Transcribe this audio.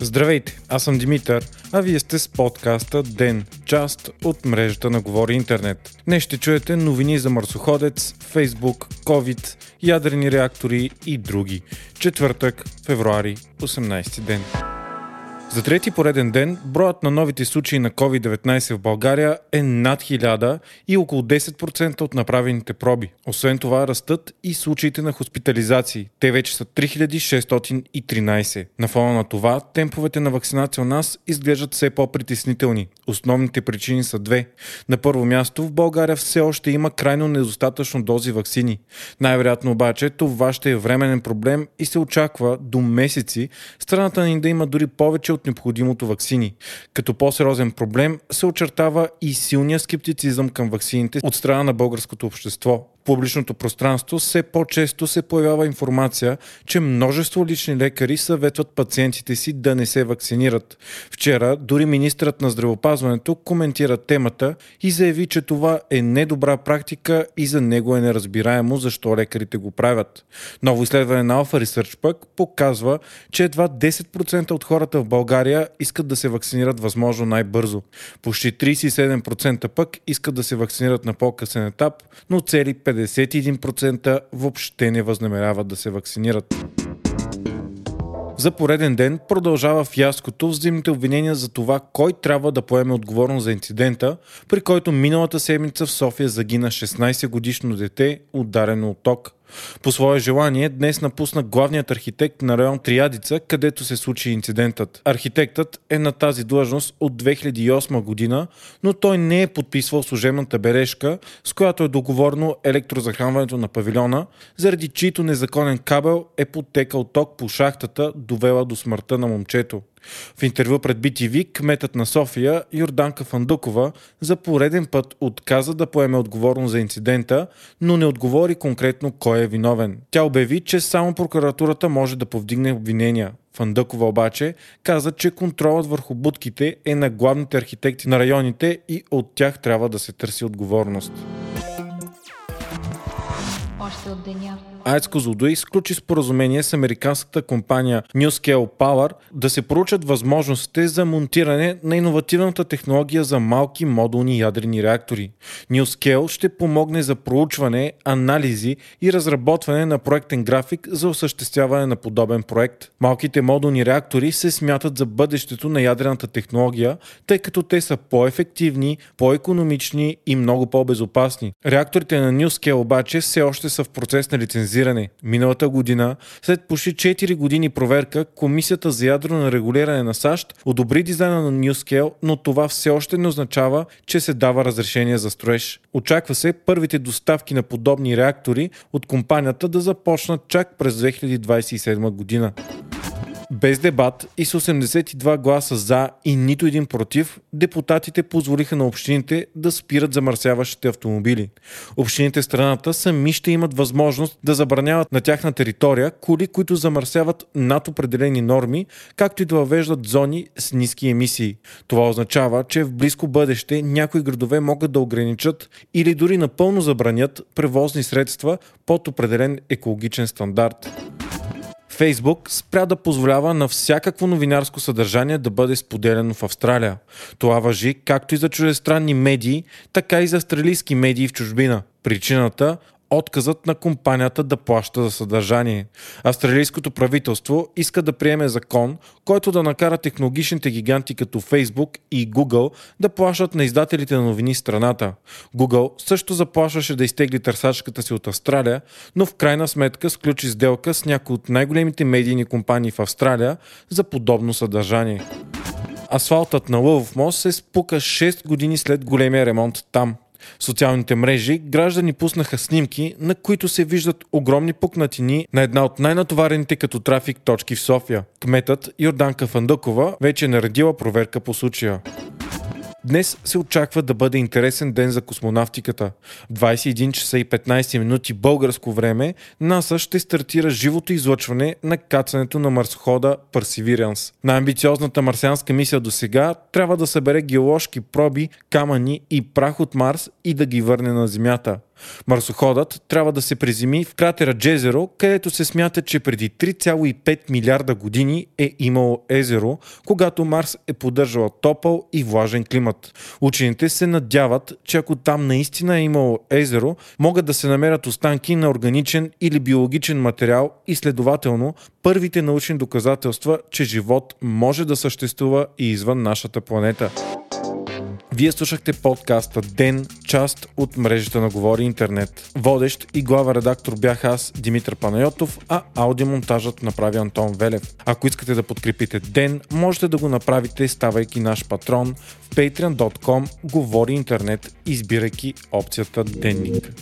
Здравейте, аз съм Димитър, а вие сте с подкаста ДЕН, част от мрежата на Говори Интернет. Днес ще чуете новини за марсоходец, Фейсбук, COVID, ядрени реактори и други. Четвъртък, февруари, 18 ден. За трети пореден ден, броят на новите случаи на COVID-19 в България е над 1000 и около 10% от направените проби. Освен това, растат и случаите на хоспитализации. Те вече са 3613. На фона на това, темповете на вакцинация у нас изглеждат все по-притеснителни. Основните причини са две. На първо място, в България все още има крайно недостатъчно дози вакцини. Най-вероятно обаче това ще е временен проблем и се очаква до месеци страната ни да има дори повече от необходимото вакцини. Като по-сериозен проблем се очертава и силния скептицизъм към вакцините от страна на българското общество публичното пространство все по-често се появява информация, че множество лични лекари съветват пациентите си да не се вакцинират. Вчера дори министрът на здравеопазването коментира темата и заяви, че това е недобра практика и за него е неразбираемо защо лекарите го правят. Ново изследване на Alpha Research пък показва, че едва 10% от хората в България искат да се вакцинират възможно най-бързо. Почти 37% пък искат да се вакцинират на по-късен етап, но цели 50 51% въобще не възнамеряват да се вакцинират. За пореден ден продължава фиаското взаимните обвинения за това кой трябва да поеме отговорност за инцидента, при който миналата седмица в София загина 16 годишно дете, ударено от ток. По свое желание днес напусна главният архитект на район Триадица, където се случи инцидентът. Архитектът е на тази длъжност от 2008 година, но той не е подписвал служебната бележка, с която е договорно електрозахранването на павилиона, заради чието незаконен кабел е потекал ток по шахтата, довела до смъртта на момчето. В интервю пред BTV кметът на София Йорданка Фандукова за пореден път отказа да поеме отговорност за инцидента, но не отговори конкретно кой е виновен. Тя обяви, че само прокуратурата може да повдигне обвинения. Фандъкова обаче каза, че контролът върху будките е на главните архитекти на районите и от тях трябва да се търси отговорност. Още от деня АЕЦ Козлодуй изключи споразумение с американската компания NewScale Power да се проучат възможностите за монтиране на иновативната технология за малки модулни ядрени реактори. NewScale ще помогне за проучване, анализи и разработване на проектен график за осъществяване на подобен проект. Малките модулни реактори се смятат за бъдещето на ядрената технология, тъй като те са по-ефективни, по-економични и много по-безопасни. Реакторите на NewScale обаче все още са в процес на лицензиране. Миналата година, след почти 4 години проверка, Комисията за ядрено регулиране на САЩ одобри дизайна на NewScale, но това все още не означава, че се дава разрешение за строеж. Очаква се първите доставки на подобни реактори от компанията да започнат чак през 2027 година. Без дебат и с 82 гласа за и нито един против, депутатите позволиха на общините да спират замърсяващите автомобили. Общините в страната сами ще имат възможност да забраняват на тяхна територия коли, които замърсяват над определени норми, както и да въвеждат зони с ниски емисии. Това означава, че в близко бъдеще някои градове могат да ограничат или дори напълно забранят превозни средства под определен екологичен стандарт. Фейсбук спря да позволява на всякакво новинарско съдържание да бъде споделено в Австралия. Това въжи както и за чуждестранни медии, така и за австралийски медии в чужбина. Причината отказът на компанията да плаща за съдържание. Австралийското правителство иска да приеме закон, който да накара технологичните гиганти като Facebook и Google да плащат на издателите на новини страната. Google също заплашваше да изтегли търсачката си от Австралия, но в крайна сметка сключи сделка с някои от най-големите медийни компании в Австралия за подобно съдържание. Асфалтът на Лъвов мост се спука 6 години след големия ремонт там социалните мрежи, граждани пуснаха снимки, на които се виждат огромни пукнатини на една от най-натоварените като трафик точки в София. Кметът Йорданка Фандъкова вече е наредила проверка по случая. Днес се очаква да бъде интересен ден за космонавтиката. В 21 часа и 15 минути българско време НАСА ще стартира живото излъчване на кацането на марсохода Perseverance. Най-амбициозната марсианска мисия до сега трябва да събере геоложки проби, камъни и прах от Марс и да ги върне на Земята. Марсоходът трябва да се приземи в кратера Джезеро, където се смята, че преди 3,5 милиарда години е имало езеро, когато Марс е поддържала топъл и влажен климат. Учените се надяват, че ако там наистина е имало езеро, могат да се намерят останки на органичен или биологичен материал и следователно първите научни доказателства, че живот може да съществува и извън нашата планета. Вие слушахте подкаста Ден, част от мрежата на Говори Интернет. Водещ и глава редактор бях аз, Димитър Панайотов, а аудиомонтажът направи Антон Велев. Ако искате да подкрепите Ден, можете да го направите ставайки наш патрон в patreon.com Говори Интернет, избирайки опцията Денник.